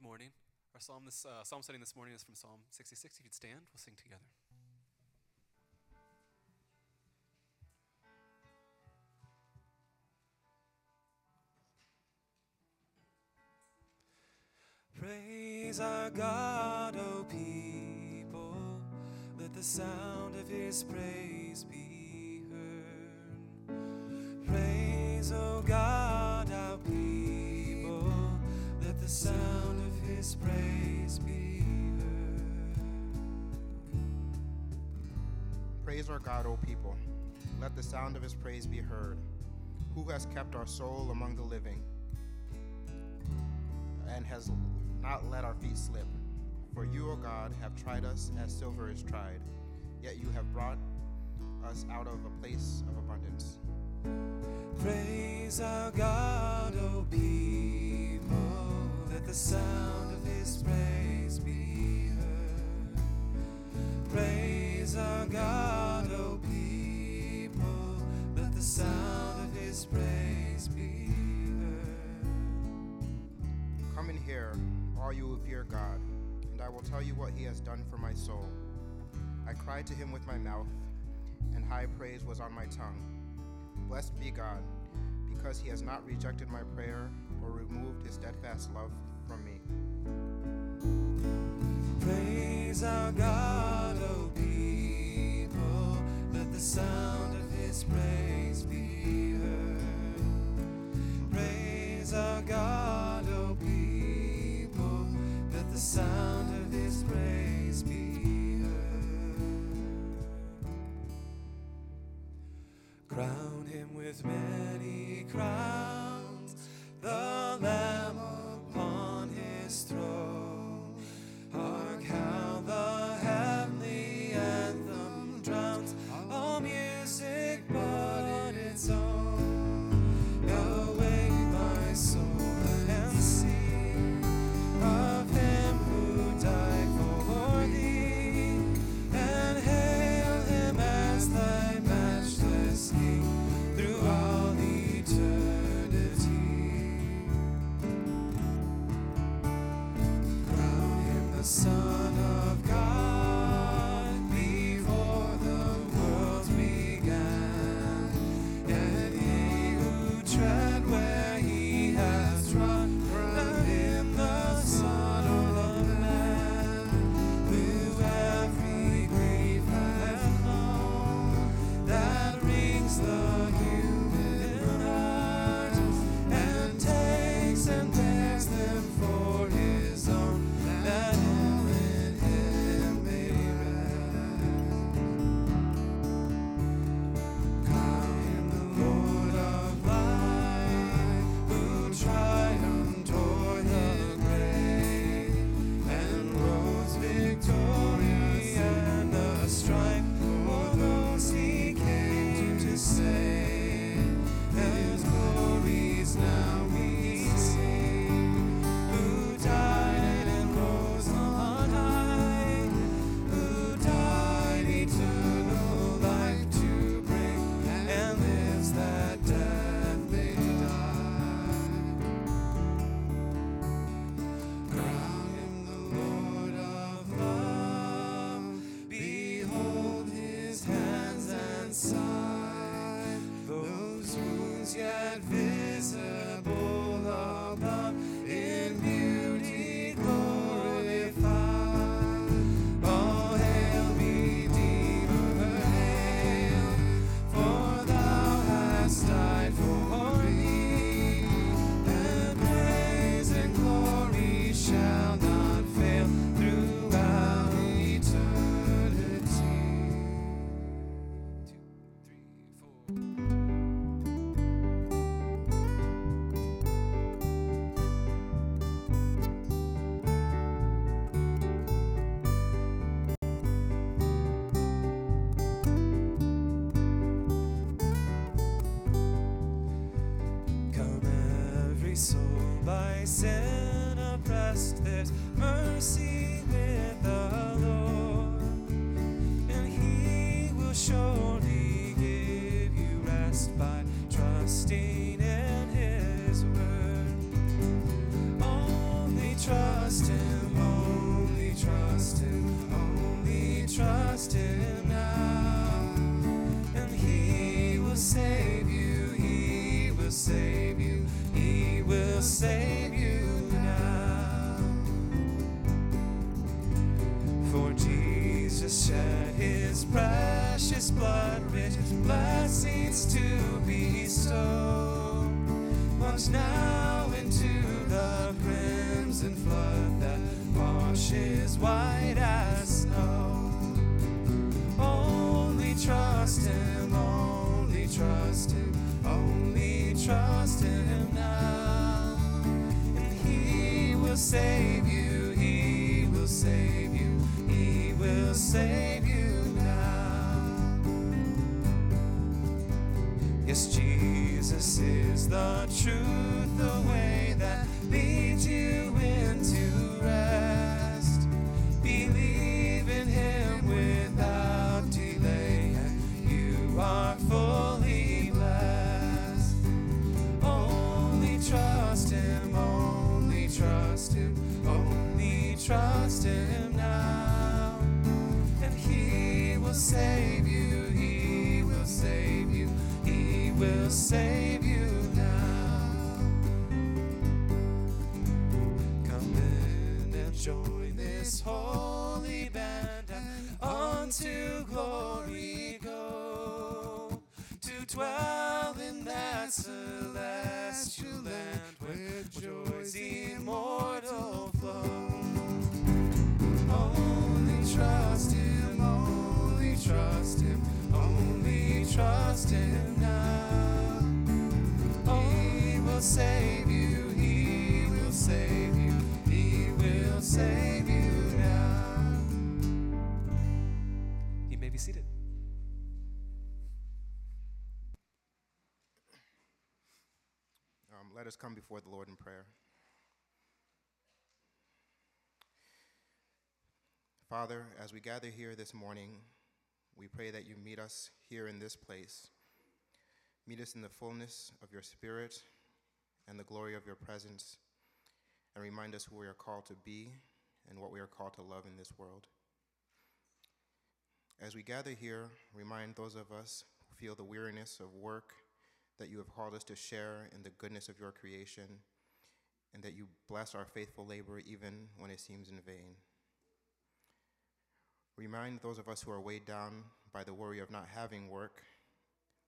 good morning. Our psalm, this, uh, psalm study this morning is from Psalm 66. If you'd stand, we'll sing together. Praise our God, O people. Let the sound of his praise be heard. Praise, O God, our people. Let the sound his praise be heard. Praise our God, O people. Let the sound of his praise be heard. Who has kept our soul among the living and has not let our feet slip? For you, O God, have tried us as silver is tried, yet you have brought us out of a place of abundance. Praise our God, O people. Let the sound of his praise be heard. Praise our God, O people. Let the sound of his praise be heard. Come and hear, all you who fear God, and I will tell you what he has done for my soul. I cried to him with my mouth, and high praise was on my tongue. Blessed be God, because he has not rejected my prayer or removed his steadfast love from me. Praise our God, O people. Let the sound of his praise be heard. Praise our God, O people. Let the sound of his praise be heard. Crown him with many crowns, the Lamb upon his throne. Save you, He will save you, He will save you now. Yes, Jesus is the truth, save you, He will save you, He will save you now. Come in and join this holy band and unto us come before the Lord in prayer. Father, as we gather here this morning, we pray that you meet us here in this place. Meet us in the fullness of your Spirit and the glory of your presence, and remind us who we are called to be and what we are called to love in this world. As we gather here, remind those of us who feel the weariness of work that you have called us to share in the goodness of your creation, and that you bless our faithful labor even when it seems in vain. Remind those of us who are weighed down by the worry of not having work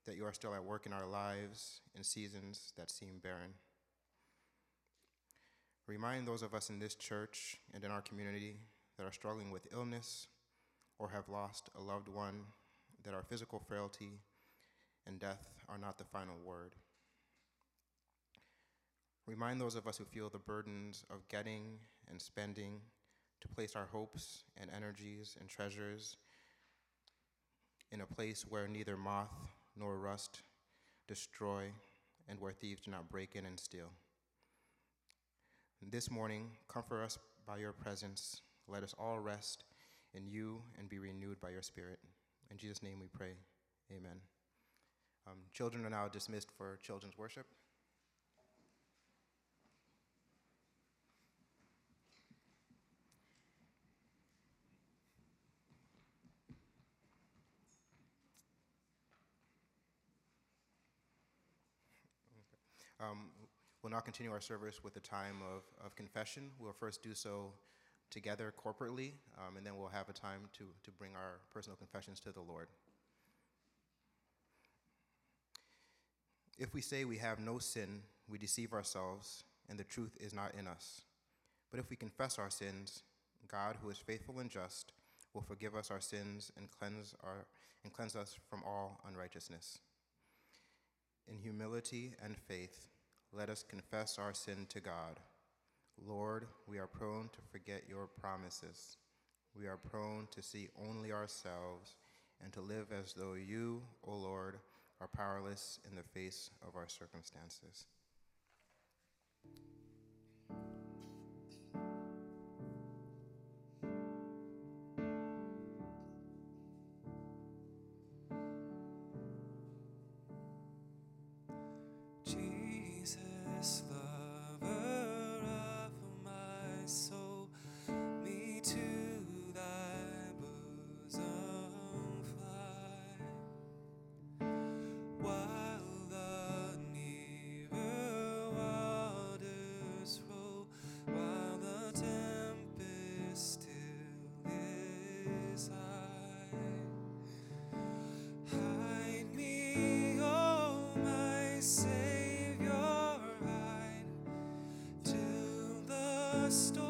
that you are still at work in our lives in seasons that seem barren. Remind those of us in this church and in our community that are struggling with illness or have lost a loved one that our physical frailty and death are not the final word. Remind those of us who feel the burdens of getting and spending to place our hopes and energies and treasures in a place where neither moth nor rust destroy and where thieves do not break in and steal. This morning, comfort us by your presence. Let us all rest in you and be renewed by your Spirit. In Jesus' name we pray. Amen. Um, children are now dismissed for children's worship. Um, we'll now continue our service with a time of, of confession. We'll first do so together corporately, um, and then we'll have a time to, to bring our personal confessions to the Lord. If we say we have no sin, we deceive ourselves, and the truth is not in us. But if we confess our sins, God, who is faithful and just, will forgive us our sins and cleanse, our, and cleanse us from all unrighteousness. In humility and faith, let us confess our sin to God. Lord, we are prone to forget your promises. We are prone to see only ourselves and to live as though you, O Lord, are powerless in the face of our circumstances. A story.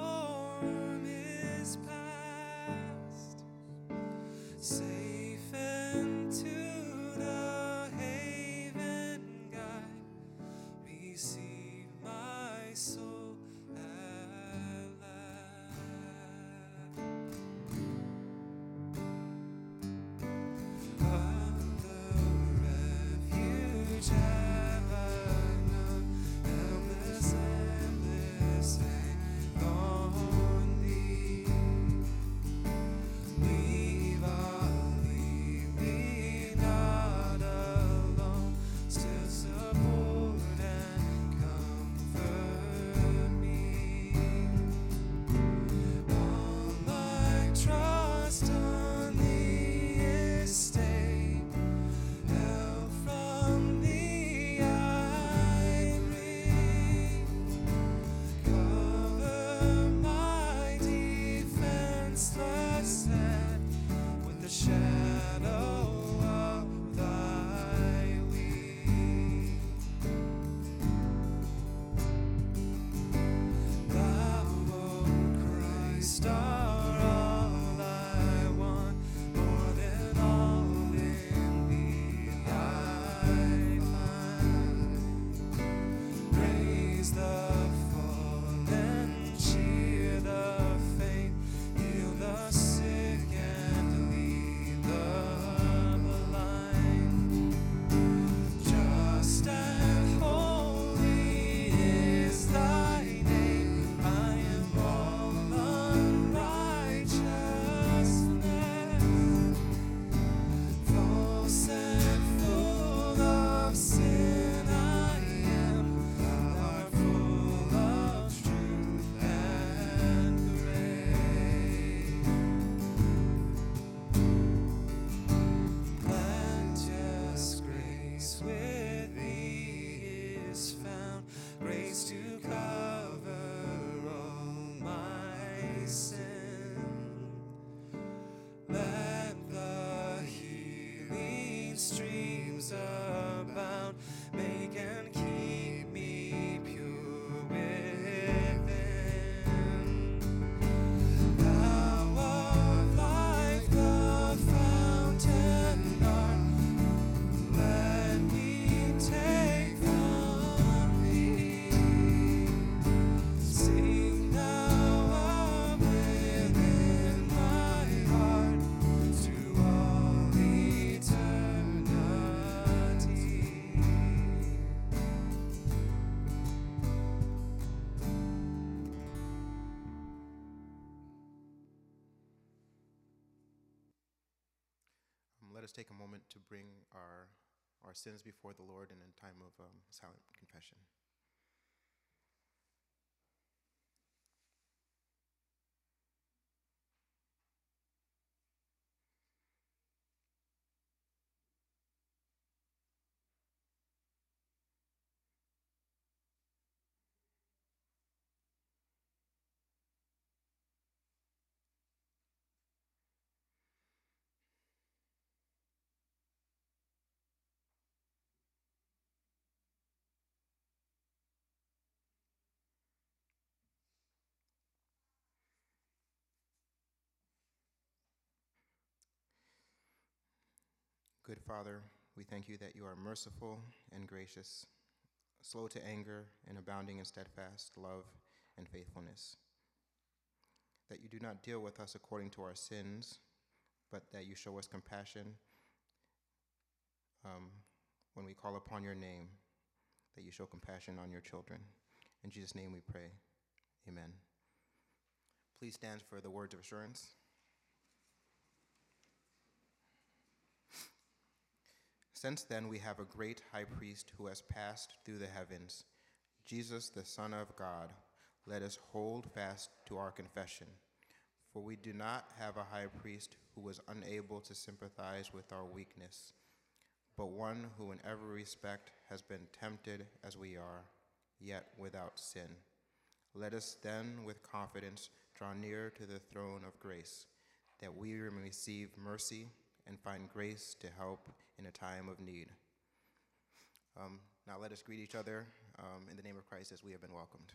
Our sins before the Lord in a time of um, silent confession. Good Father, we thank you that you are merciful and gracious, slow to anger, and abounding in steadfast love and faithfulness. That you do not deal with us according to our sins, but that you show us compassion um, when we call upon your name, that you show compassion on your children. In Jesus' name we pray. Amen. Please stand for the words of assurance. Since then, we have a great high priest who has passed through the heavens, Jesus, the Son of God. Let us hold fast to our confession. For we do not have a high priest who was unable to sympathize with our weakness, but one who in every respect has been tempted as we are, yet without sin. Let us then with confidence draw near to the throne of grace, that we may receive mercy and find grace to help in a time of need. Um, now let us greet each other um, in the name of Christ as we have been welcomed.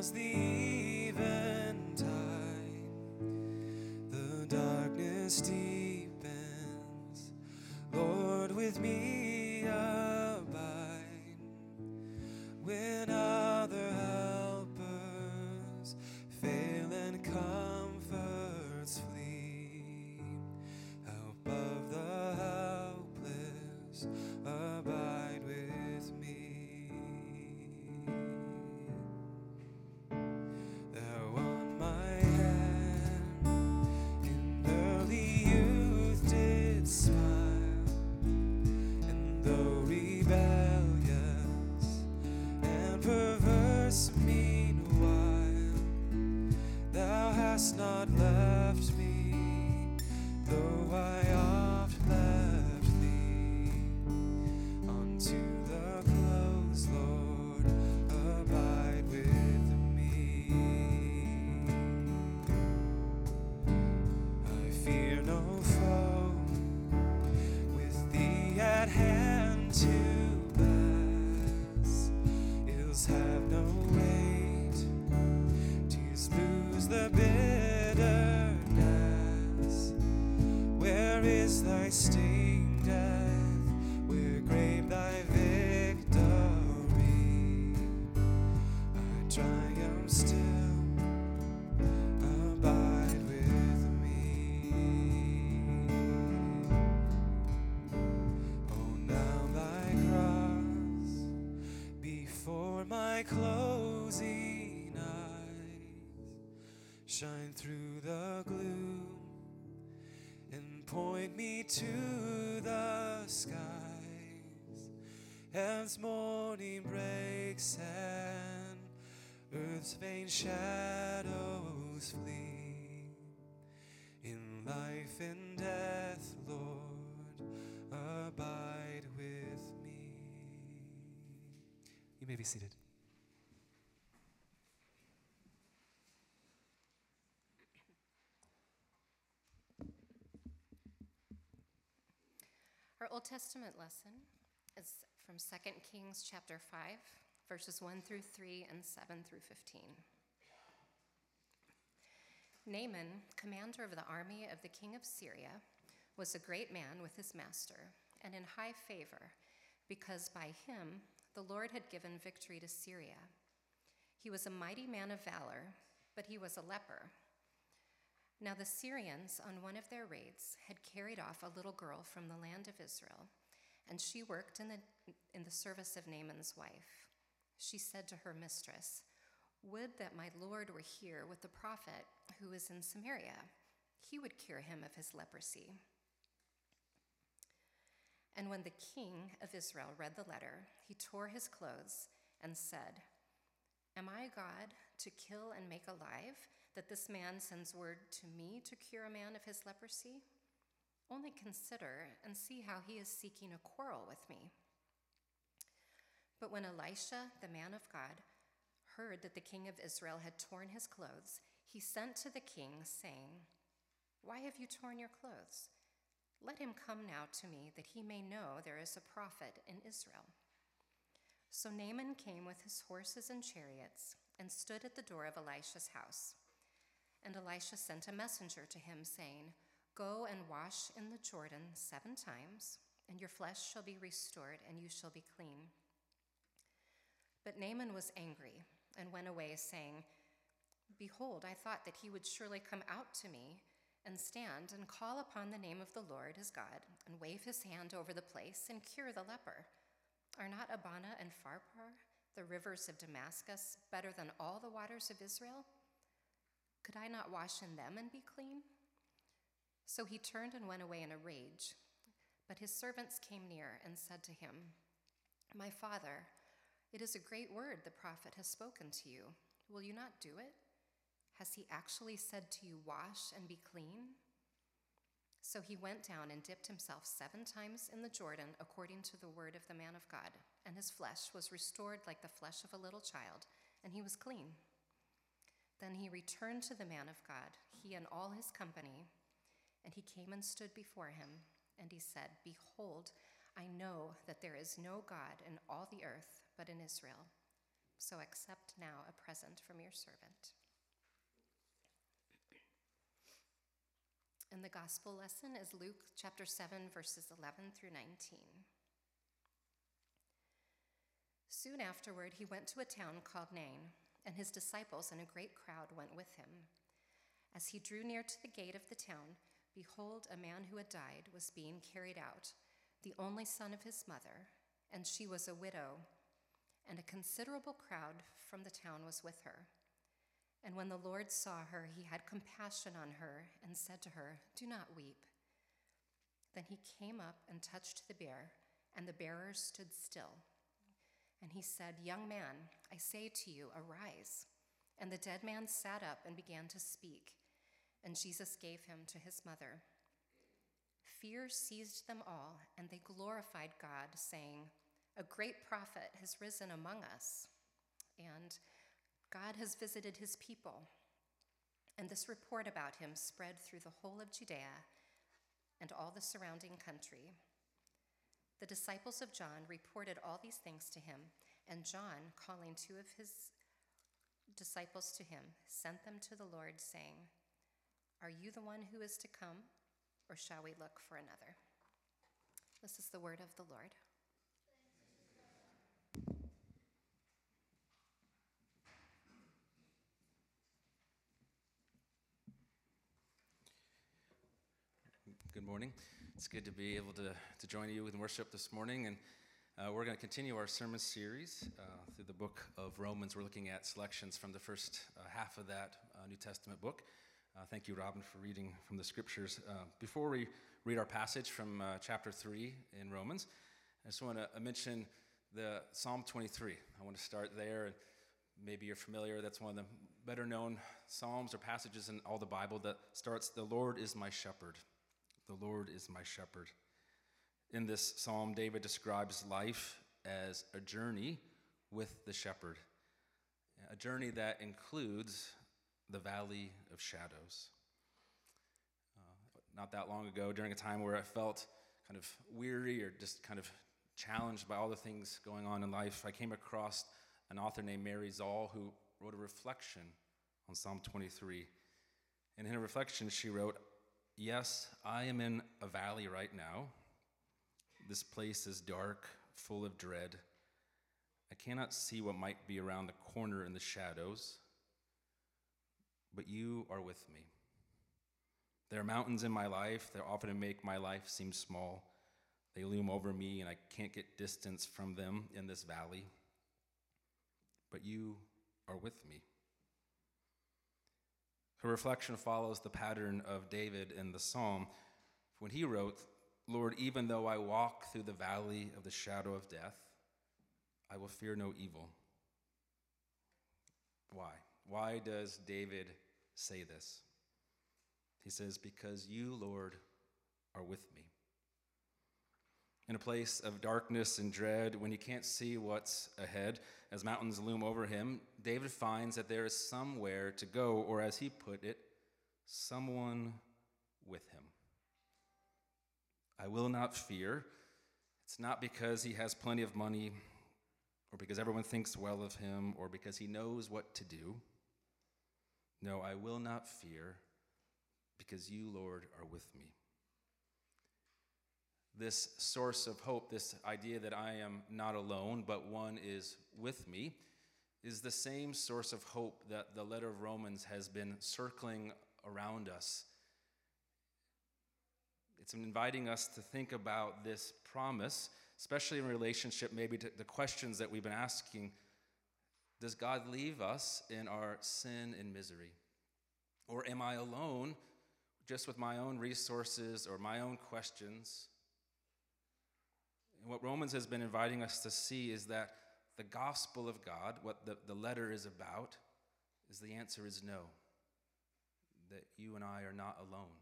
Falls the eventide, the darkness deepens. Lord, with me abide the bitterness. Where is thy sting, death? Where grave thy victory? I triumph still. As morning breaks and earth's vain shadows flee. In life and death, Lord, abide with me. You may be seated. Our Old Testament lesson is from 2 Kings chapter 5, verses 1 through 3 and 7 through 15. Naaman, commander of the army of the king of Syria, was a great man with his master and in high favor, because by him the Lord had given victory to Syria. He was a mighty man of valor, but he was a leper. Now the Syrians, on one of their raids, had carried off a little girl from the land of Israel, and she worked in the, in the service of Naaman's wife. She said to her mistress, Would that my Lord were here with the prophet who is in Samaria. He would cure him of his leprosy. And when the king of Israel read the letter, he tore his clothes and said, Am I God to kill and make alive, that this man sends word to me to cure a man of his leprosy? Only consider and see how he is seeking a quarrel with me. But when Elisha, the man of God, heard that the king of Israel had torn his clothes, he sent to the king, saying, Why have you torn your clothes? Let him come now to me, that he may know there is a prophet in Israel. So Naaman came with his horses and chariots and stood at the door of Elisha's house. And Elisha sent a messenger to him, saying, Go and wash in the Jordan seven times, and your flesh shall be restored, and you shall be clean. But Naaman was angry and went away, saying, Behold, I thought that he would surely come out to me and stand and call upon the name of the Lord his God, and wave his hand over the place and cure the leper. Are not Abana and Pharpar, the rivers of Damascus, better than all the waters of Israel? Could I not wash in them and be clean? So he turned and went away in a rage. But his servants came near and said to him, My father, it is a great word the prophet has spoken to you. Will you not do it? Has he actually said to you, Wash and be clean? So he went down and dipped himself seven times in the Jordan according to the word of the man of God, and his flesh was restored like the flesh of a little child, and he was clean. Then he returned to the man of God, he and all his company, and he came and stood before him, and he said, Behold, I know that there is no God in all the earth but in Israel. So accept now a present from your servant. And the gospel lesson is Luke chapter 7, verses 11 through 19. Soon afterward, he went to a town called Nain, and his disciples and a great crowd went with him. As he drew near to the gate of the town, behold, a man who had died was being carried out, the only son of his mother, and she was a widow, and a considerable crowd from the town was with her. And when the Lord saw her, he had compassion on her and said to her, Do not weep. Then he came up and touched the bier, and the bearers stood still. And he said, Young man, I say to you, arise. And the dead man sat up and began to speak, and Jesus gave him to his mother. Fear seized them all, and they glorified God, saying, A great prophet has risen among us, and God has visited his people. And this report about him spread through the whole of Judea and all the surrounding country. The disciples of John reported all these things to him, and John, calling two of his disciples to him, sent them to the Lord, saying, Are you the one who is to come, or shall we look for another? This is the word of the Lord. Good morning. It's good to be able to, to join you in worship this morning. And uh, we're going to continue our sermon series uh, through the book of Romans. We're looking at selections from the first uh, half of that uh, New Testament book. Uh, thank you, Robin, for reading from the scriptures. Uh, before we read our passage from chapter 3 in Romans, I just want to mention the Psalm 23. I want to start there. And maybe you're familiar, that's one of the better known Psalms or passages in all the Bible that starts, The Lord is my shepherd. The Lord is my shepherd. In this psalm, David describes life as a journey with the shepherd, a journey that includes the valley of shadows. Uh, not that long ago, during a time where I felt kind of weary or just kind of challenged by all the things going on in life, I came across an author named Mary Zoll who wrote a reflection on Psalm 23. And in her reflection, she wrote, Yes, I am in a valley right now. This place is dark, full of dread. I cannot see what might be around the corner in the shadows, but you are with me. There are mountains in my life that often make my life seem small. They loom over me, and I can't get distance from them in this valley. But you are with me. Her reflection follows the pattern of David in the psalm when he wrote, Lord, even though I walk through the valley of the shadow of death, I will fear no evil. Why? Why does David say this? He says, Because you, Lord, are with me in a place of darkness and dread, when he can't see what's ahead, as mountains loom over him, David finds that there is somewhere to go, or as he put it, someone with him. I will not fear. It's not because he has plenty of money, or because everyone thinks well of him, or because he knows what to do. No, I will not fear, because you, Lord, are with me this source of hope, this idea that I am not alone, but one is with me, is the same source of hope that the letter of Romans has been circling around us. It's inviting us to think about this promise, especially in relationship maybe to the questions that we've been asking. Does God leave us in our sin and misery? Or am I alone just with my own resources or my own questions? And what Romans has been inviting us to see is that the gospel of God, what the, the letter is about, is the answer is no. That you and I are not alone.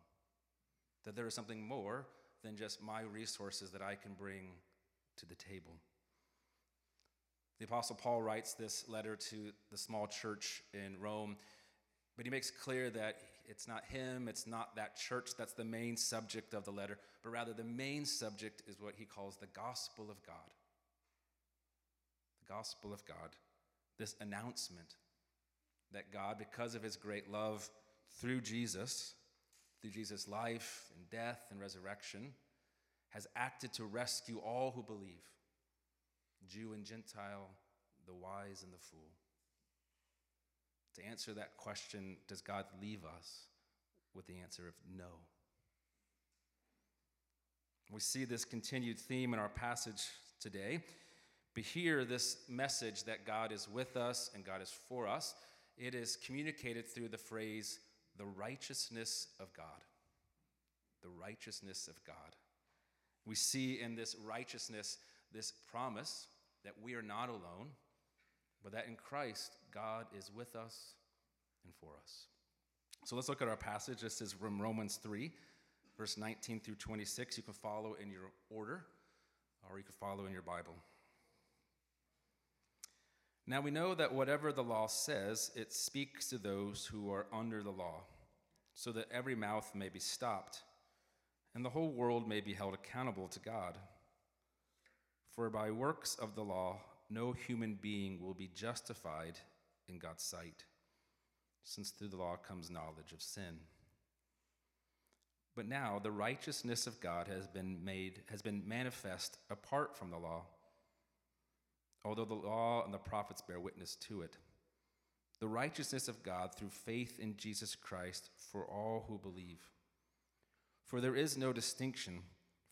That there is something more than just my resources that I can bring to the table. The Apostle Paul writes this letter to the small church in Rome, but he makes clear that it's not him, it's not that church that's the main subject of the letter, but rather the main subject is what he calls the gospel of God. The gospel of God, this announcement that God, because of his great love through Jesus, through Jesus' life and death and resurrection, has acted to rescue all who believe Jew and Gentile, the wise and the fool. To answer that question, does God leave us with the answer of no? We see this continued theme in our passage today. But here, this message that God is with us and God is for us, it is communicated through the phrase, the righteousness of God. The righteousness of God. We see in this righteousness this promise that we are not alone, but that in Christ, God is with us and for us. So let's look at our passage. This is from Romans 3, verse 19 through 26. You can follow in your order, or you can follow in your Bible. Now we know that whatever the law says, it speaks to those who are under the law, so that every mouth may be stopped, and the whole world may be held accountable to God. For by works of the law, no human being will be justified in God's sight, since through the law comes knowledge of sin. But now the righteousness of God has been made has been manifest apart from the law although the law and the prophets bear witness to it. The righteousness of God through faith in Jesus Christ for all who believe. For there is no distinction,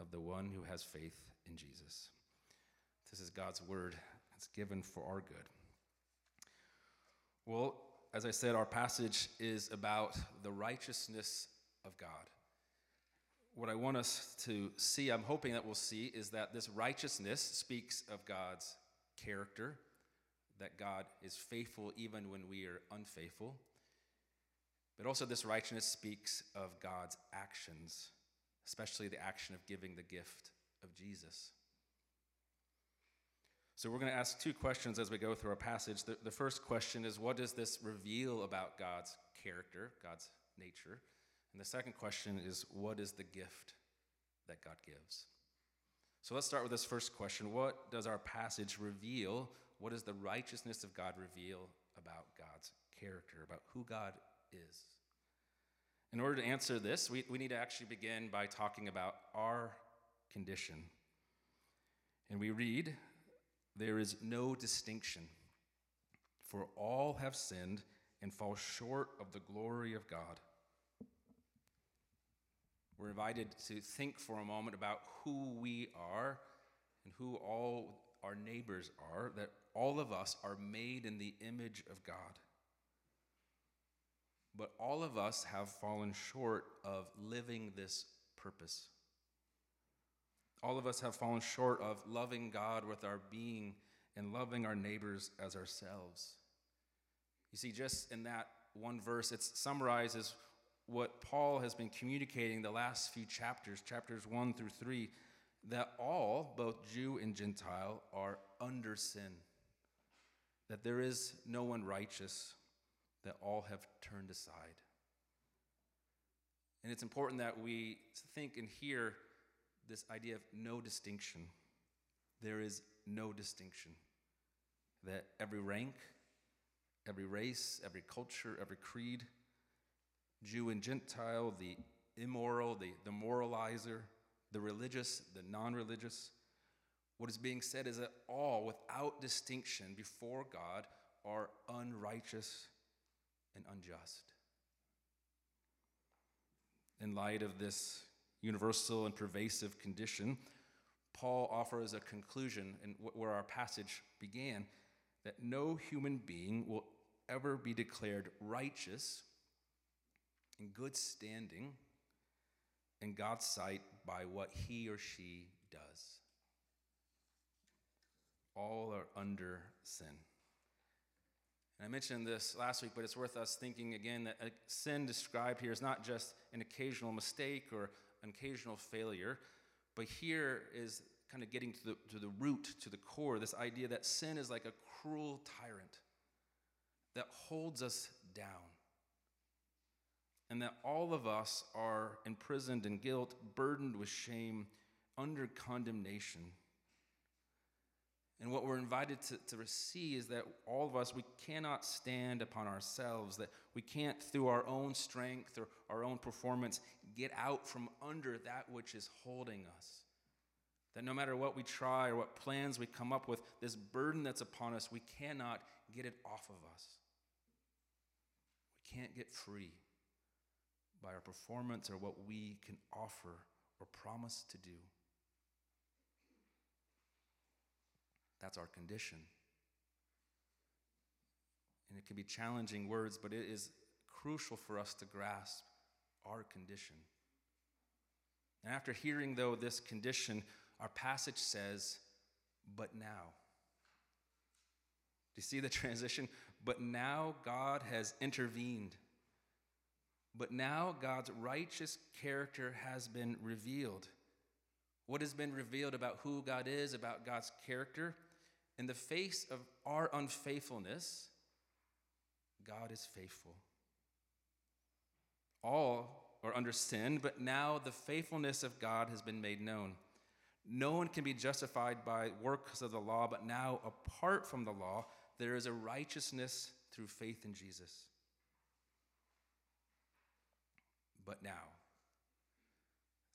of the one who has faith in Jesus. This is God's word. It's given for our good. Well, as I said, our passage is about the righteousness of God what I want us to see, I'm hoping that we'll see, is that this righteousness speaks of God's character, that God is faithful even when we are unfaithful. But also, this righteousness speaks of God's actions, especially the action of giving the gift of Jesus. So, we're going to ask two questions as we go through our passage. The, the first question is what does this reveal about God's character, God's nature? And the second question is what is the gift that God gives? So let's start with this first question. What does our passage reveal? What does the righteousness of God reveal about God's character, about who God is? In order to answer this, we, we need to actually begin by talking about our condition. And we read, There is no distinction, for all have sinned and fall short of the glory of God. We're invited to think for a moment about who we are and who all our neighbors are, that all of us are made in the image of God. But all of us have fallen short of living this purpose. All of us have fallen short of loving God with our being and loving our neighbors as ourselves. You see, just in that one verse, it summarizes what Paul has been communicating the last few chapters, chapters 1 through 3, that all, both Jew and Gentile, are under sin. That there is no one righteous, that all have turned aside. And it's important that we think and hear this idea of no distinction. There is no distinction. That every rank, every race, every culture, every creed, Jew and Gentile, the immoral, the, the moralizer, the religious, the non religious. What is being said is that all, without distinction before God, are unrighteous and unjust. In light of this universal and pervasive condition, Paul offers a conclusion in where our passage began that no human being will ever be declared righteous in good standing in God's sight by what he or she does. All are under sin. And I mentioned this last week, but it's worth us thinking again that uh, sin described here is not just an occasional mistake or an occasional failure, but here is kind of getting to the, to the root, to the core, this idea that sin is like a cruel tyrant that holds us down. And that all of us are imprisoned in guilt, burdened with shame, under condemnation. And what we're invited to, to see is that all of us, we cannot stand upon ourselves, that we can't, through our own strength or our own performance, get out from under that which is holding us. That no matter what we try or what plans we come up with, this burden that's upon us, we cannot get it off of us. We can't get free by our performance or what we can offer or promise to do. That's our condition. And it can be challenging words, but it is crucial for us to grasp our condition. And after hearing, though, this condition, our passage says, but now. Do you see the transition? But now God has intervened. But now God's righteous character has been revealed. What has been revealed about who God is, about God's character? In the face of our unfaithfulness, God is faithful. All are under sin, but now the faithfulness of God has been made known. No one can be justified by works of the law, but now, apart from the law, there is a righteousness through faith in Jesus. But now.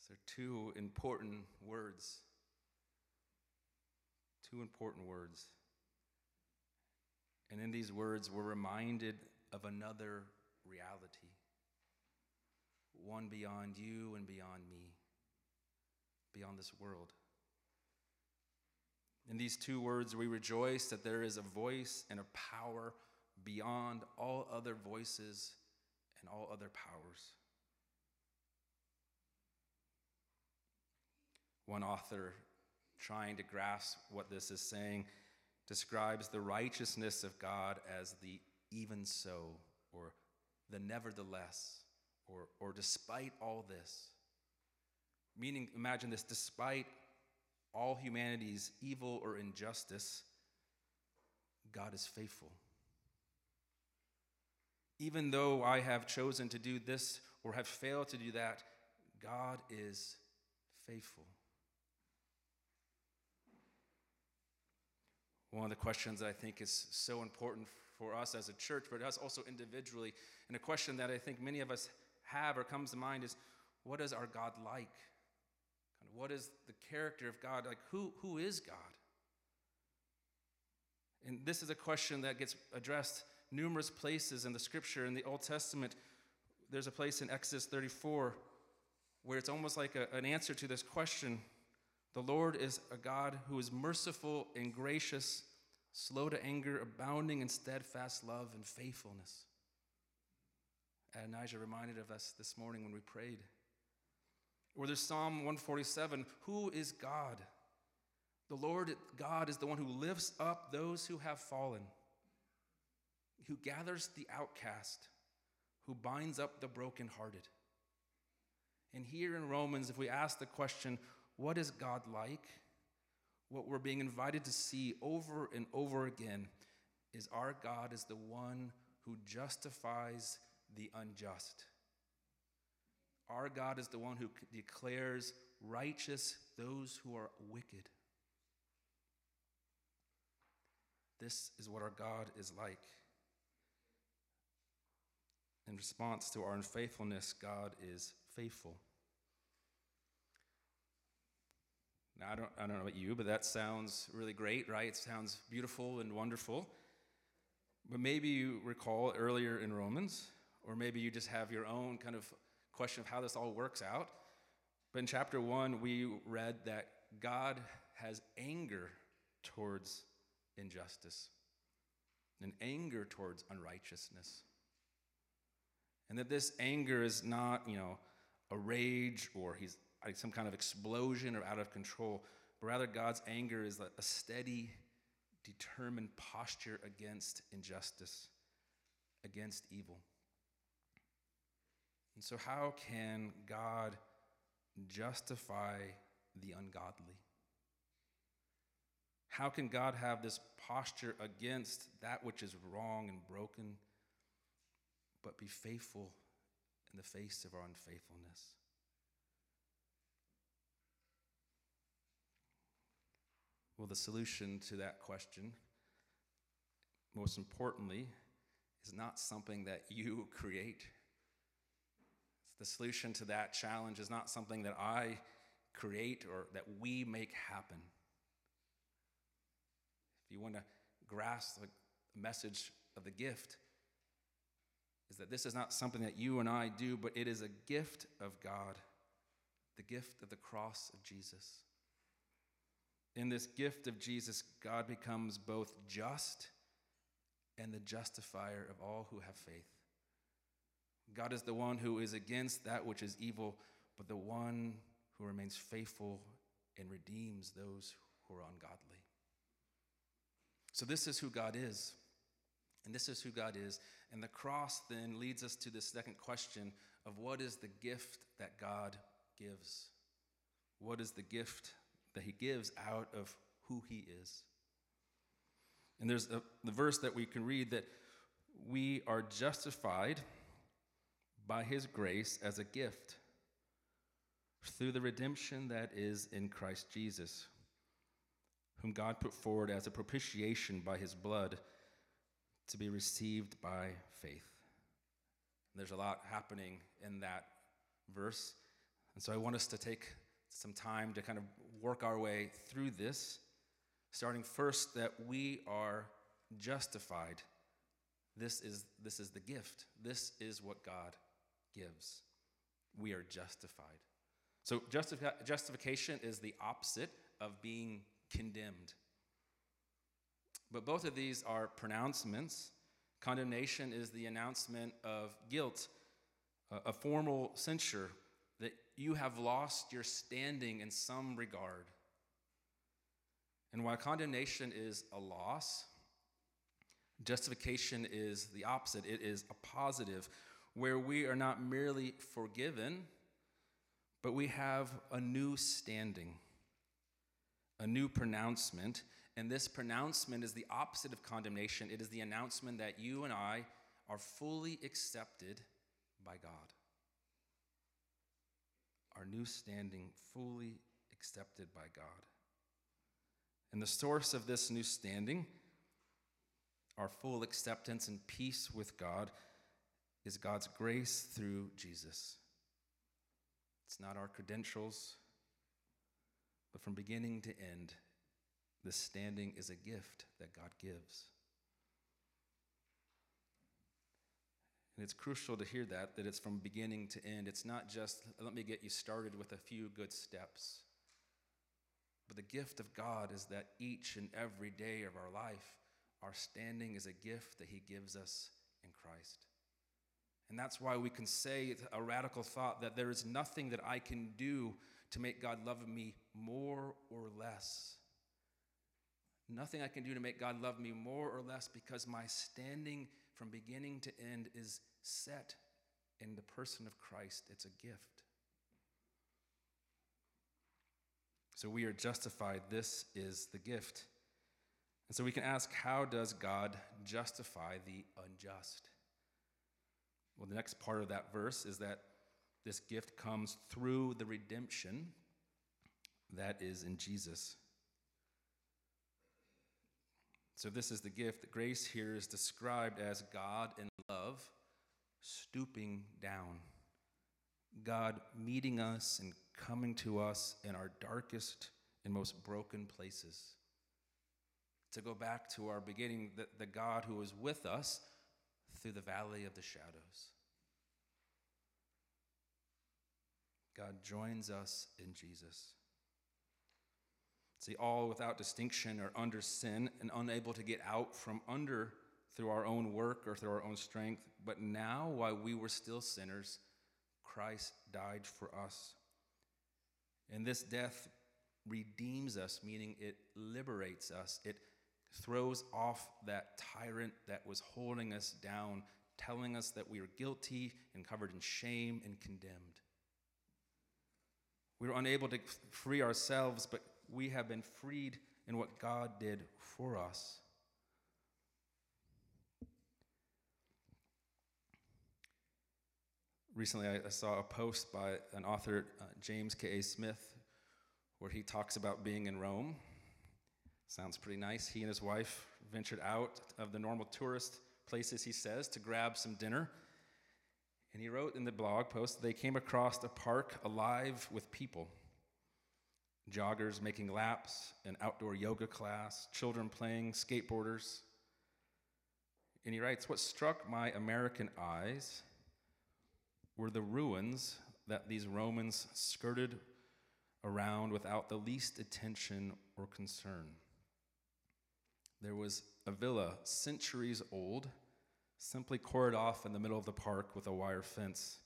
So, two important words two important words. And in these words, we're reminded of another reality one beyond you and beyond me, beyond this world. In these two words, we rejoice that there is a voice and a power beyond all other voices and all other powers. One author trying to grasp what this is saying, describes the righteousness of God as the even so, or the nevertheless, or, or despite all this. Meaning, imagine this despite all humanity's evil or injustice, God is faithful. Even though I have chosen to do this or have failed to do that, God is faithful. One of the questions that I think is so important for us as a church, but us also individually, and a question that I think many of us have or comes to mind is what is our God like? What is the character of God? Like, who, who is God? And this is a question that gets addressed numerous places in the scripture. In the Old Testament, there's a place in Exodus 34 where it's almost like a, an answer to this question the Lord is a God who is merciful and gracious, slow to anger, abounding in steadfast love and faithfulness. Adonijah reminded of us this morning when we prayed. Or there's Psalm 147 Who is God? The Lord God is the one who lifts up those who have fallen, who gathers the outcast, who binds up the brokenhearted. And here in Romans, if we ask the question, what is God like? What we're being invited to see over and over again is our God is the one who justifies the unjust. Our God is the one who declares righteous those who are wicked. This is what our God is like. In response to our unfaithfulness, God is faithful. Now, I don't, I don't know about you, but that sounds really great, right? It sounds beautiful and wonderful. But maybe you recall earlier in Romans, or maybe you just have your own kind of question of how this all works out. But in chapter one, we read that God has anger towards injustice and anger towards unrighteousness. And that this anger is not, you know, a rage or he's like some kind of explosion or out of control, but rather God's anger is a steady, determined posture against injustice. against evil. And so, how can God justify the ungodly? How can God have this posture against that which is wrong and broken, but be faithful in the face of our unfaithfulness? Well, the solution to that question, most importantly, is not something that you create. The solution to that challenge is not something that I create or that we make happen. If you want to grasp the message of the gift, is that this is not something that you and I do, but it is a gift of God, the gift of the cross of Jesus. In this gift of Jesus, God becomes both just and the justifier of all who have faith. God is the one who is against that which is evil, but the one who remains faithful and redeems those who are ungodly. So, this is who God is. And this is who God is. And the cross then leads us to the second question of what is the gift that God gives? What is the gift that He gives out of who He is? And there's a, the verse that we can read that we are justified by his grace as a gift through the redemption that is in Christ Jesus, whom God put forward as a propitiation by his blood to be received by faith. There's a lot happening in that verse. And so I want us to take some time to kind of work our way through this, starting first that we are justified. This is, this is the gift. This is what God gives. We are justified. So, justifi- justification is the opposite of being condemned. But both of these are pronouncements. Condemnation is the announcement of guilt, a formal censure you have lost your standing in some regard. And while condemnation is a loss, justification is the opposite. It is a positive where we are not merely forgiven, but we have a new standing, a new pronouncement. And this pronouncement is the opposite of condemnation. It is the announcement that you and I are fully accepted by God. Our new standing, fully accepted by God. And the source of this new standing, our full acceptance and peace with God, is God's grace through Jesus. It's not our credentials, but from beginning to end, the standing is a gift that God gives. And it's crucial to hear that, that it's from beginning to end. It's not just, let me get you started with a few good steps. But the gift of God is that each and every day of our life, our standing is a gift that He gives us in Christ. And that's why we can say a radical thought that there is nothing that I can do to make God love me more or less. Nothing I can do to make God love me more or less because my standing from beginning to end is set in the person of Christ. It's a gift. So we are justified. This is the gift. And so we can ask how does God justify the unjust? Well, the next part of that verse is that this gift comes through the redemption that is in Jesus. So, this is the gift. Grace here is described as God in love stooping down, God meeting us and coming to us in our darkest and most broken places. To go back to our beginning, the, the God who was with us through the valley of the shadows. God joins us in Jesus. See, all without distinction are under sin and unable to get out from under through our own work or through our own strength. But now, while we were still sinners, Christ died for us. And this death redeems us, meaning it liberates us. It throws off that tyrant that was holding us down telling us that we are guilty and covered in shame and condemned. We were unable to free ourselves, but we have been freed in what God did for us. Recently, I saw a post by an author, uh, James K.A. Smith, where he talks about being in Rome. Sounds pretty nice. He and his wife ventured out of the normal tourist places, he says, to grab some dinner. And he wrote in the blog post they came across a park alive with people joggers making laps, an outdoor yoga class, children playing, skateboarders. And he writes, What struck my American eyes were the ruins that these Romans skirted around without the least attention or concern. There was a villa centuries old, simply cordoned off in the middle of the park with a wire fence,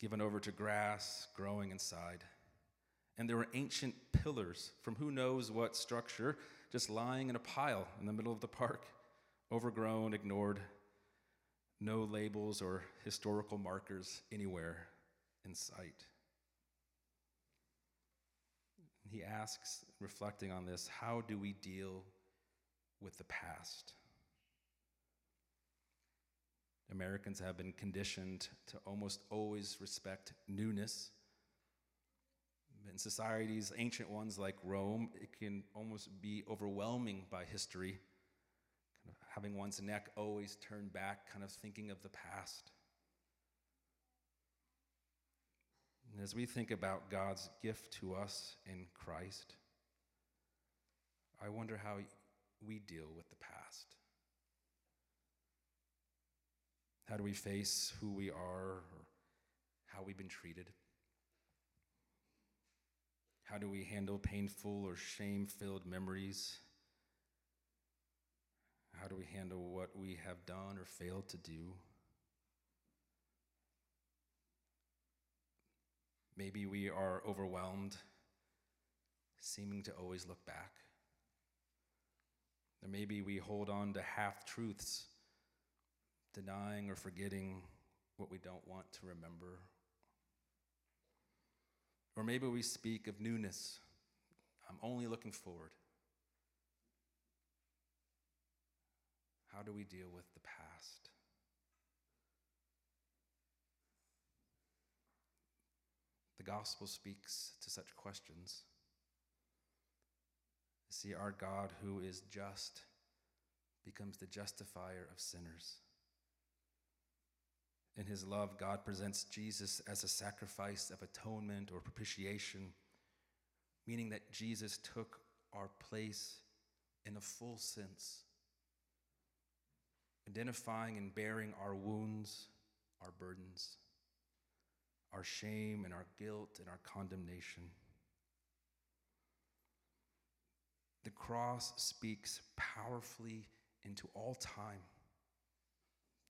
given over to grass growing inside. And there were ancient pillars from who knows what structure just lying in a pile in the middle of the park, overgrown, ignored, no labels or historical markers anywhere in sight. He asks, reflecting on this, how do we deal with the past? Americans have been conditioned to almost always respect newness. In societies, ancient ones like Rome, it can almost be overwhelming by history having one's neck always turned back, kind of thinking of the past. And as we think about God's gift to us in Christ, I wonder how we deal with the past. How do we face who we are or how we've been treated? How do we handle painful or shame filled memories? How do we handle what we have done or failed to do? Maybe we are overwhelmed, seeming to always look back. Or maybe we hold on to half truths, denying or forgetting what we don't want to remember. Or maybe we speak of newness. I'm only looking forward. How do we deal with the past? The gospel speaks to such questions. See, our God, who is just, becomes the justifier of sinners. In his love, God presents Jesus as a sacrifice of atonement or propitiation, meaning that Jesus took our place in a full sense identifying and bearing our wounds, our burdens, our shame and our guilt and our condemnation. The cross speaks powerfully into all time.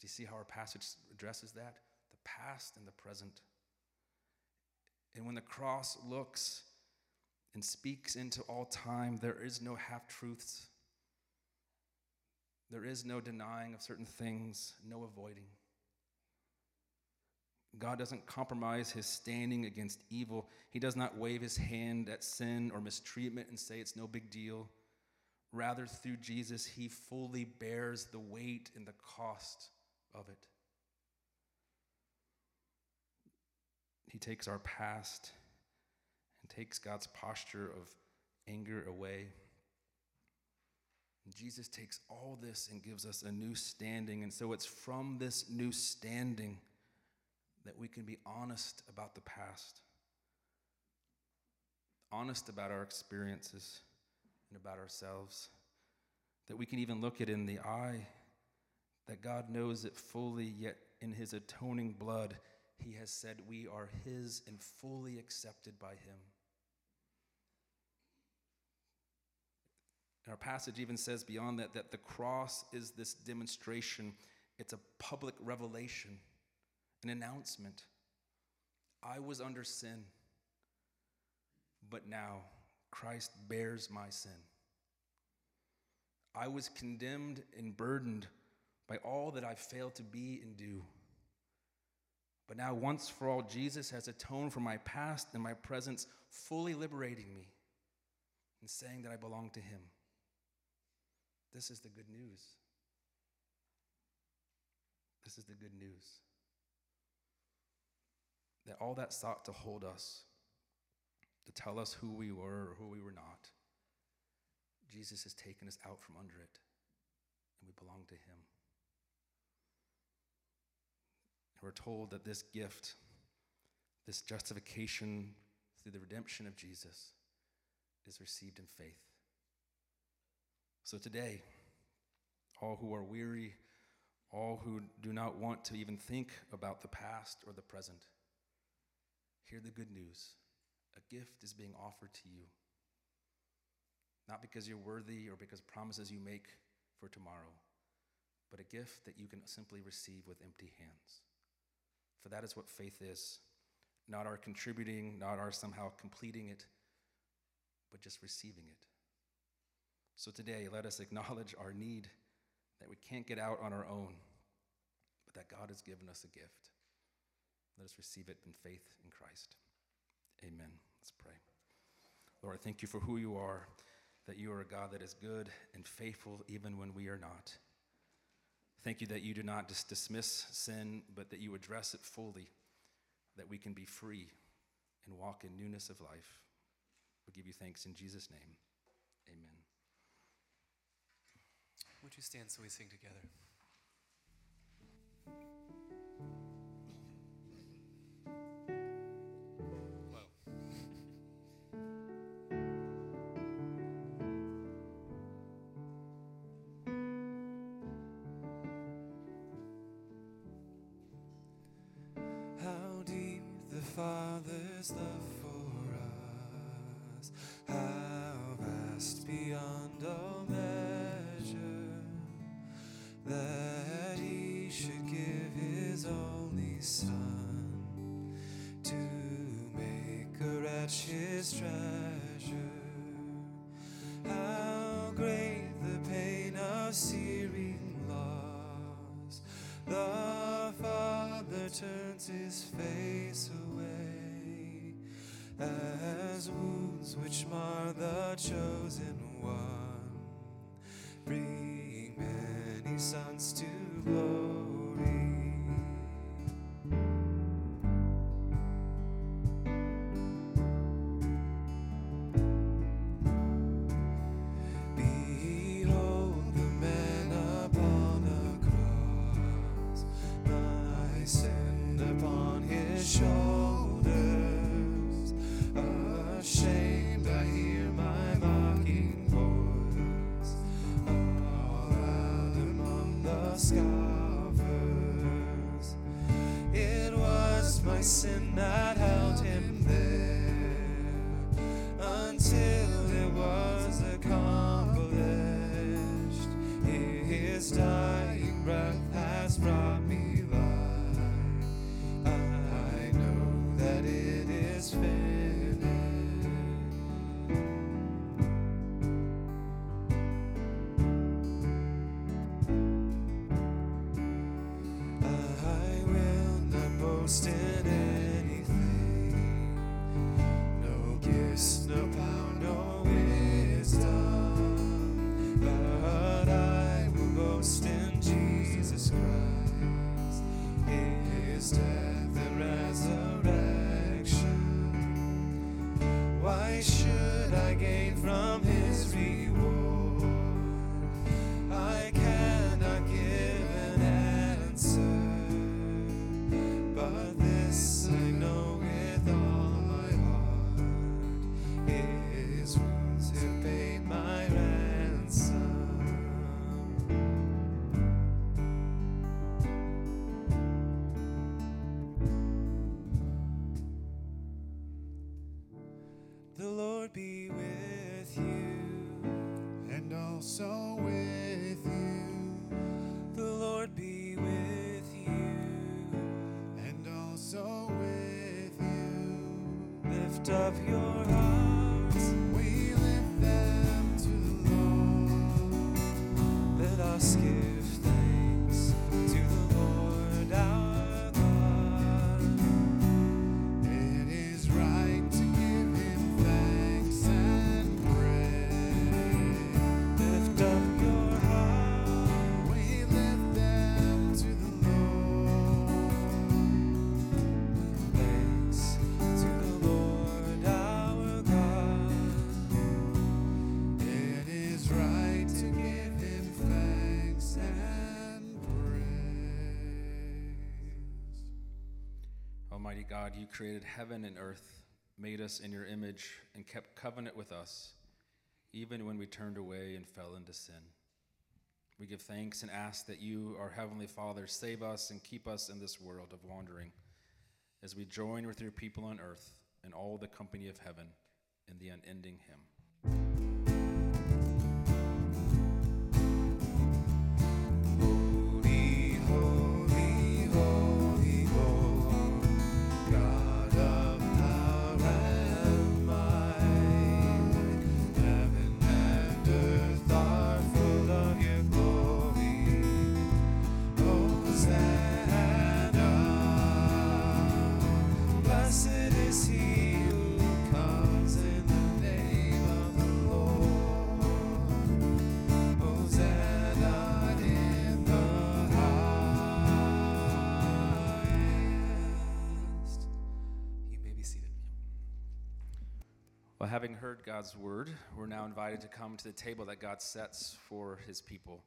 Do you see how our passage addresses that? The past and the present. And when the cross looks and speaks into all time, there is no half truths. There is no denying of certain things, no avoiding. God doesn't compromise his standing against evil. He does not wave his hand at sin or mistreatment and say it's no big deal. Rather, through Jesus, he fully bears the weight and the cost of it. He takes our past and takes God's posture of anger away. Jesus takes all this and gives us a new standing. And so it's from this new standing that we can be honest about the past, honest about our experiences and about ourselves, that we can even look it in the eye, that God knows it fully, yet in his atoning blood, he has said we are his and fully accepted by him. And our passage even says beyond that that the cross is this demonstration, it's a public revelation, an announcement. I was under sin, but now Christ bears my sin. I was condemned and burdened, by all that I've failed to be and do. But now, once for all, Jesus has atoned for my past and my presence, fully liberating me and saying that I belong to Him. This is the good news. This is the good news. That all that sought to hold us, to tell us who we were or who we were not, Jesus has taken us out from under it, and we belong to Him. We're told that this gift, this justification through the redemption of Jesus, is received in faith. So today, all who are weary, all who do not want to even think about the past or the present, hear the good news. A gift is being offered to you. Not because you're worthy or because promises you make for tomorrow, but a gift that you can simply receive with empty hands. For that is what faith is not our contributing, not our somehow completing it, but just receiving it. So today, let us acknowledge our need that we can't get out on our own, but that God has given us a gift. Let us receive it in faith in Christ. Amen. Let's pray. Lord, I thank you for who you are, that you are a God that is good and faithful even when we are not. Thank you that you do not just dismiss sin, but that you address it fully, that we can be free and walk in newness of life. We give you thanks in Jesus' name. Amen. Would you stand so we sing together? Father's love as wounds which mar the chosen one, bring up your God, you created heaven and earth, made us in your image, and kept covenant with us, even when we turned away and fell into sin. We give thanks and ask that you, our Heavenly Father, save us and keep us in this world of wandering as we join with your people on earth and all the company of heaven in the unending hymn. Having heard God's word, we're now invited to come to the table that God sets for his people.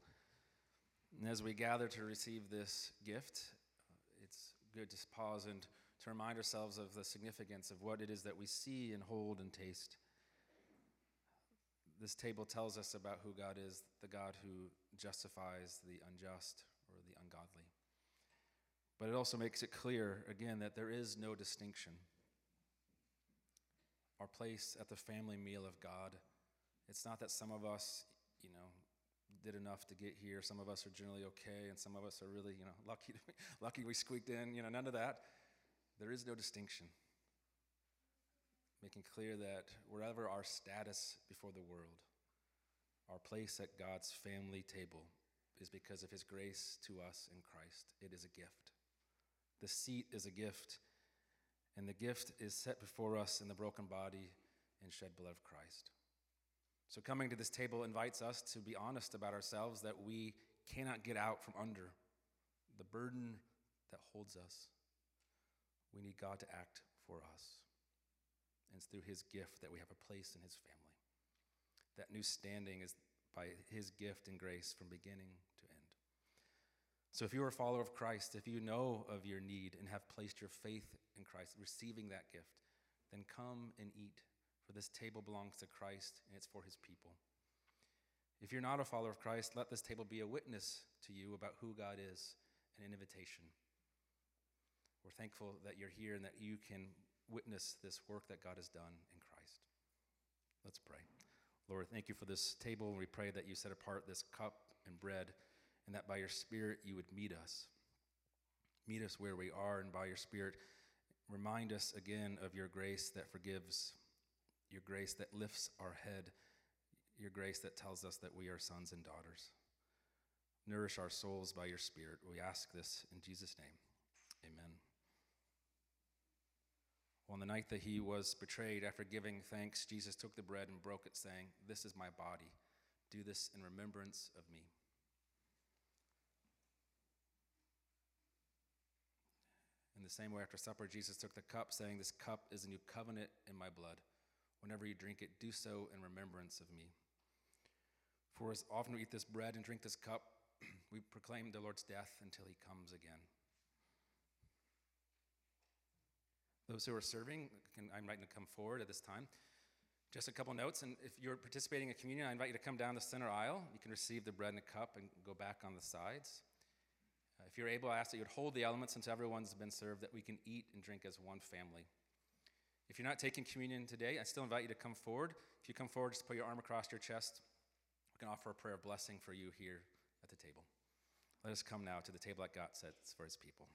And as we gather to receive this gift, it's good to pause and to remind ourselves of the significance of what it is that we see and hold and taste. This table tells us about who God is, the God who justifies the unjust or the ungodly. But it also makes it clear, again, that there is no distinction our place at the family meal of God. It's not that some of us, you know, did enough to get here. Some of us are generally okay, and some of us are really, you know, lucky. To, lucky we squeaked in. You know, none of that. There is no distinction. Making clear that wherever our status before the world, our place at God's family table is because of His grace to us in Christ. It is a gift. The seat is a gift. And the gift is set before us in the broken body and shed blood of Christ. So, coming to this table invites us to be honest about ourselves that we cannot get out from under the burden that holds us. We need God to act for us. And it's through His gift that we have a place in His family. That new standing is by His gift and grace from beginning. So, if you are a follower of Christ, if you know of your need and have placed your faith in Christ, receiving that gift, then come and eat. For this table belongs to Christ and it's for his people. If you're not a follower of Christ, let this table be a witness to you about who God is and an invitation. We're thankful that you're here and that you can witness this work that God has done in Christ. Let's pray. Lord, thank you for this table. We pray that you set apart this cup and bread and that by your Spirit you would meet us. Meet us where we are, and by your Spirit, remind us again of your grace that forgives, your grace that lifts our head, your grace that tells us that we are sons and daughters. Nourish our souls by your Spirit. We ask this in Jesus' name. Amen. On the night that he was betrayed, after giving thanks, Jesus took the bread and broke it, saying, This is my body. Do this in remembrance of me. In the same way, after supper, Jesus took the cup, saying, This cup is a new covenant in my blood. Whenever you drink it, do so in remembrance of me. For as often we eat this bread and drink this cup, we proclaim the Lord's death until he comes again. Those who are serving, can, I'm you to come forward at this time. Just a couple notes, and if you're participating in communion, I invite you to come down the center aisle. You can receive the bread and the cup and go back on the sides. If you're able, I ask that you would hold the elements until everyone's been served, that we can eat and drink as one family. If you're not taking communion today, I still invite you to come forward. If you come forward, just put your arm across your chest. We can offer a prayer of blessing for you here at the table. Let us come now to the table that God sets for his people.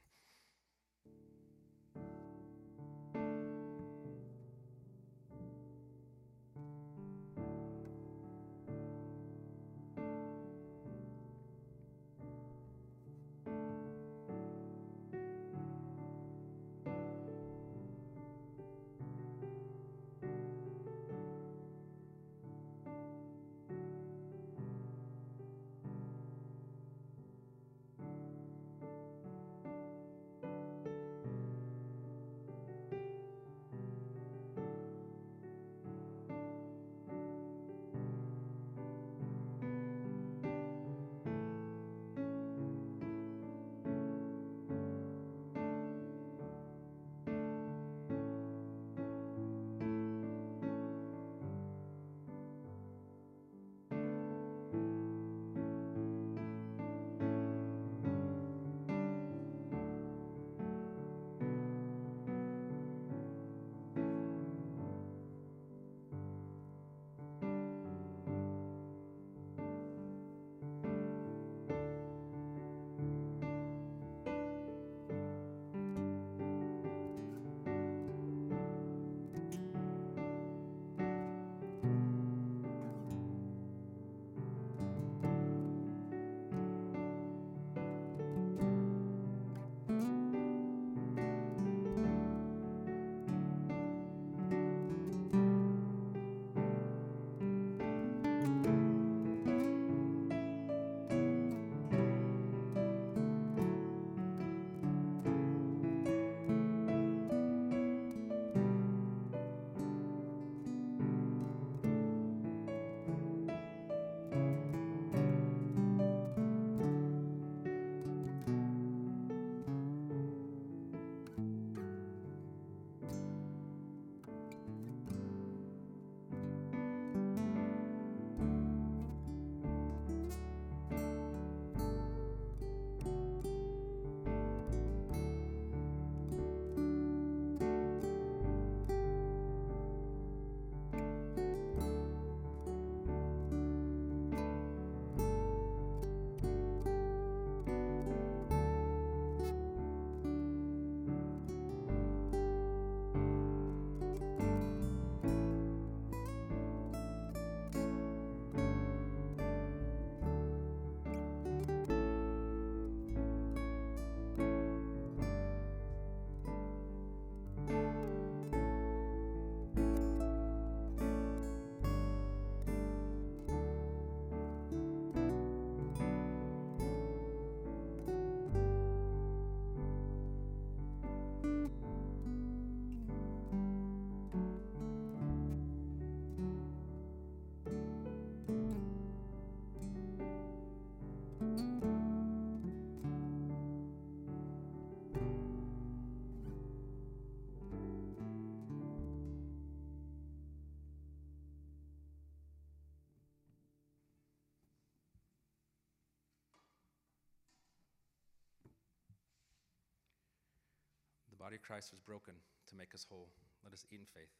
Body of Christ was broken to make us whole. Let us eat in faith.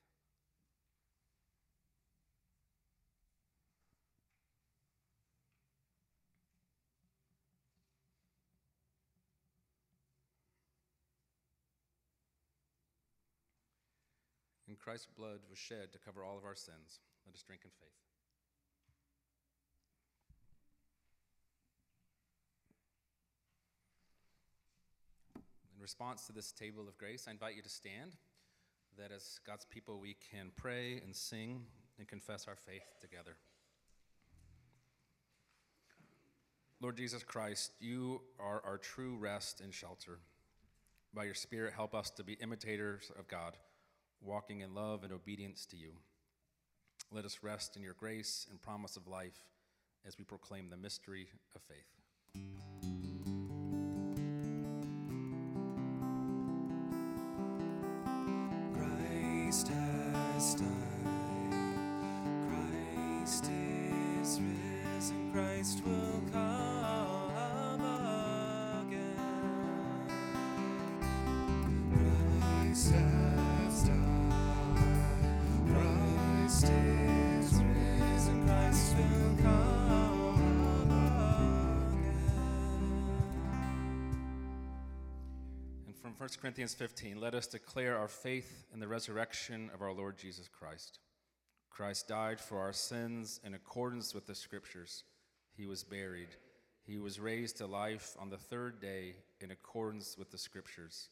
And Christ's blood was shed to cover all of our sins. Let us drink in faith. Response to this table of grace, I invite you to stand, that as God's people we can pray and sing and confess our faith together. Lord Jesus Christ, you are our true rest and shelter. By your Spirit, help us to be imitators of God, walking in love and obedience to you. Let us rest in your grace and promise of life as we proclaim the mystery of faith. 1 Corinthians 15, let us declare our faith in the resurrection of our Lord Jesus Christ. Christ died for our sins in accordance with the Scriptures. He was buried. He was raised to life on the third day in accordance with the Scriptures.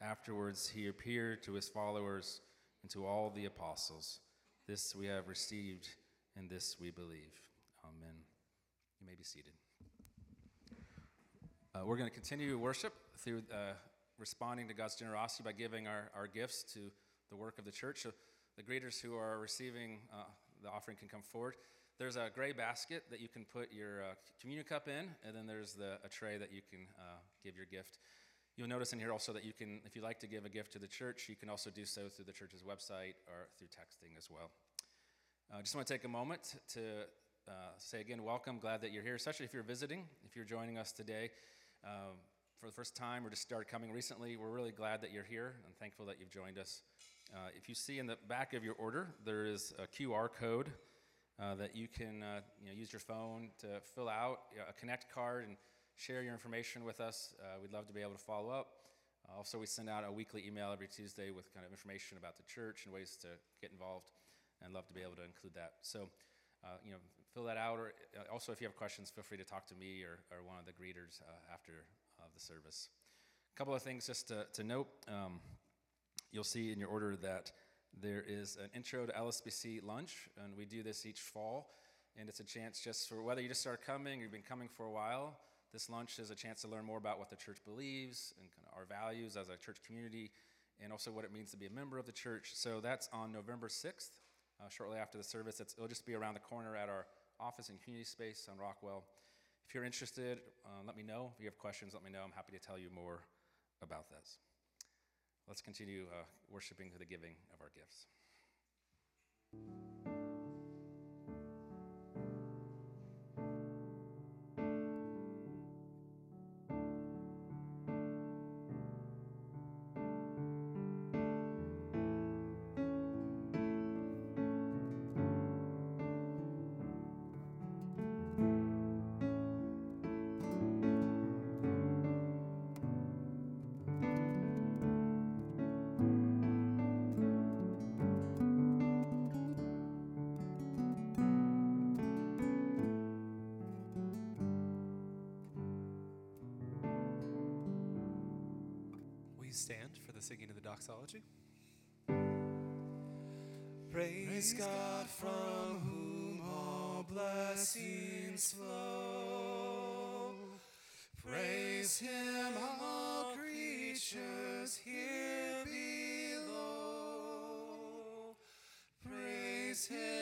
Afterwards, he appeared to his followers and to all the apostles. This we have received, and this we believe. Amen. You may be seated. Uh, we're going to continue worship through uh, responding to God's generosity by giving our, our gifts to the work of the church. So the greeters who are receiving uh, the offering can come forward. There's a gray basket that you can put your uh, communion cup in, and then there's the, a tray that you can uh, give your gift. You'll notice in here also that you can, if you'd like to give a gift to the church, you can also do so through the church's website or through texting as well. I just want to take a moment to uh, say again, welcome. Glad that you're here, especially if you're visiting, if you're joining us today um, for the first time or just started coming recently. We're really glad that you're here and thankful that you've joined us. Uh, if you see in the back of your order, there is a QR code uh, that you can uh, you know, use your phone to fill out a Connect card and share your information with us. Uh, we'd love to be able to follow up. Uh, also, we send out a weekly email every Tuesday with kind of information about the church and ways to get involved, and love to be able to include that. So, uh, you know, fill that out. Or uh, also, if you have questions, feel free to talk to me or, or one of the greeters uh, after uh, the service. A couple of things just to, to note. Um, you'll see in your order that there is an intro to LSBC lunch, and we do this each fall. And it's a chance just for whether you just start coming or you've been coming for a while. This lunch is a chance to learn more about what the church believes and kind of our values as a church community, and also what it means to be a member of the church. So that's on November 6th, uh, shortly after the service. It's, it'll just be around the corner at our office and community space on Rockwell. If you're interested, uh, let me know. If you have questions, let me know. I'm happy to tell you more about this. Let's continue uh, worshiping the giving of our gifts. Praise God from whom all blessings flow. Praise Him, all creatures here below. Praise Him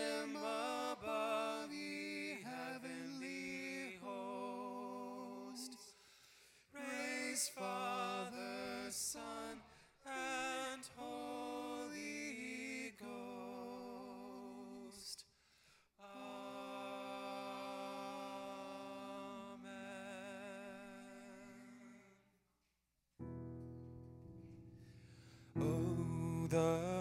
the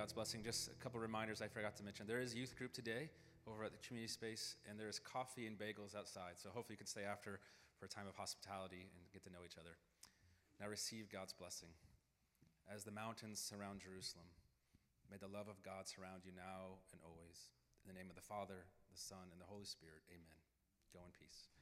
God's blessing, just a couple reminders I forgot to mention. There is youth group today over at the community space, and there is coffee and bagels outside. So hopefully you can stay after for a time of hospitality and get to know each other. Now receive God's blessing. As the mountains surround Jerusalem, may the love of God surround you now and always. In the name of the Father, the Son, and the Holy Spirit, amen. Go in peace.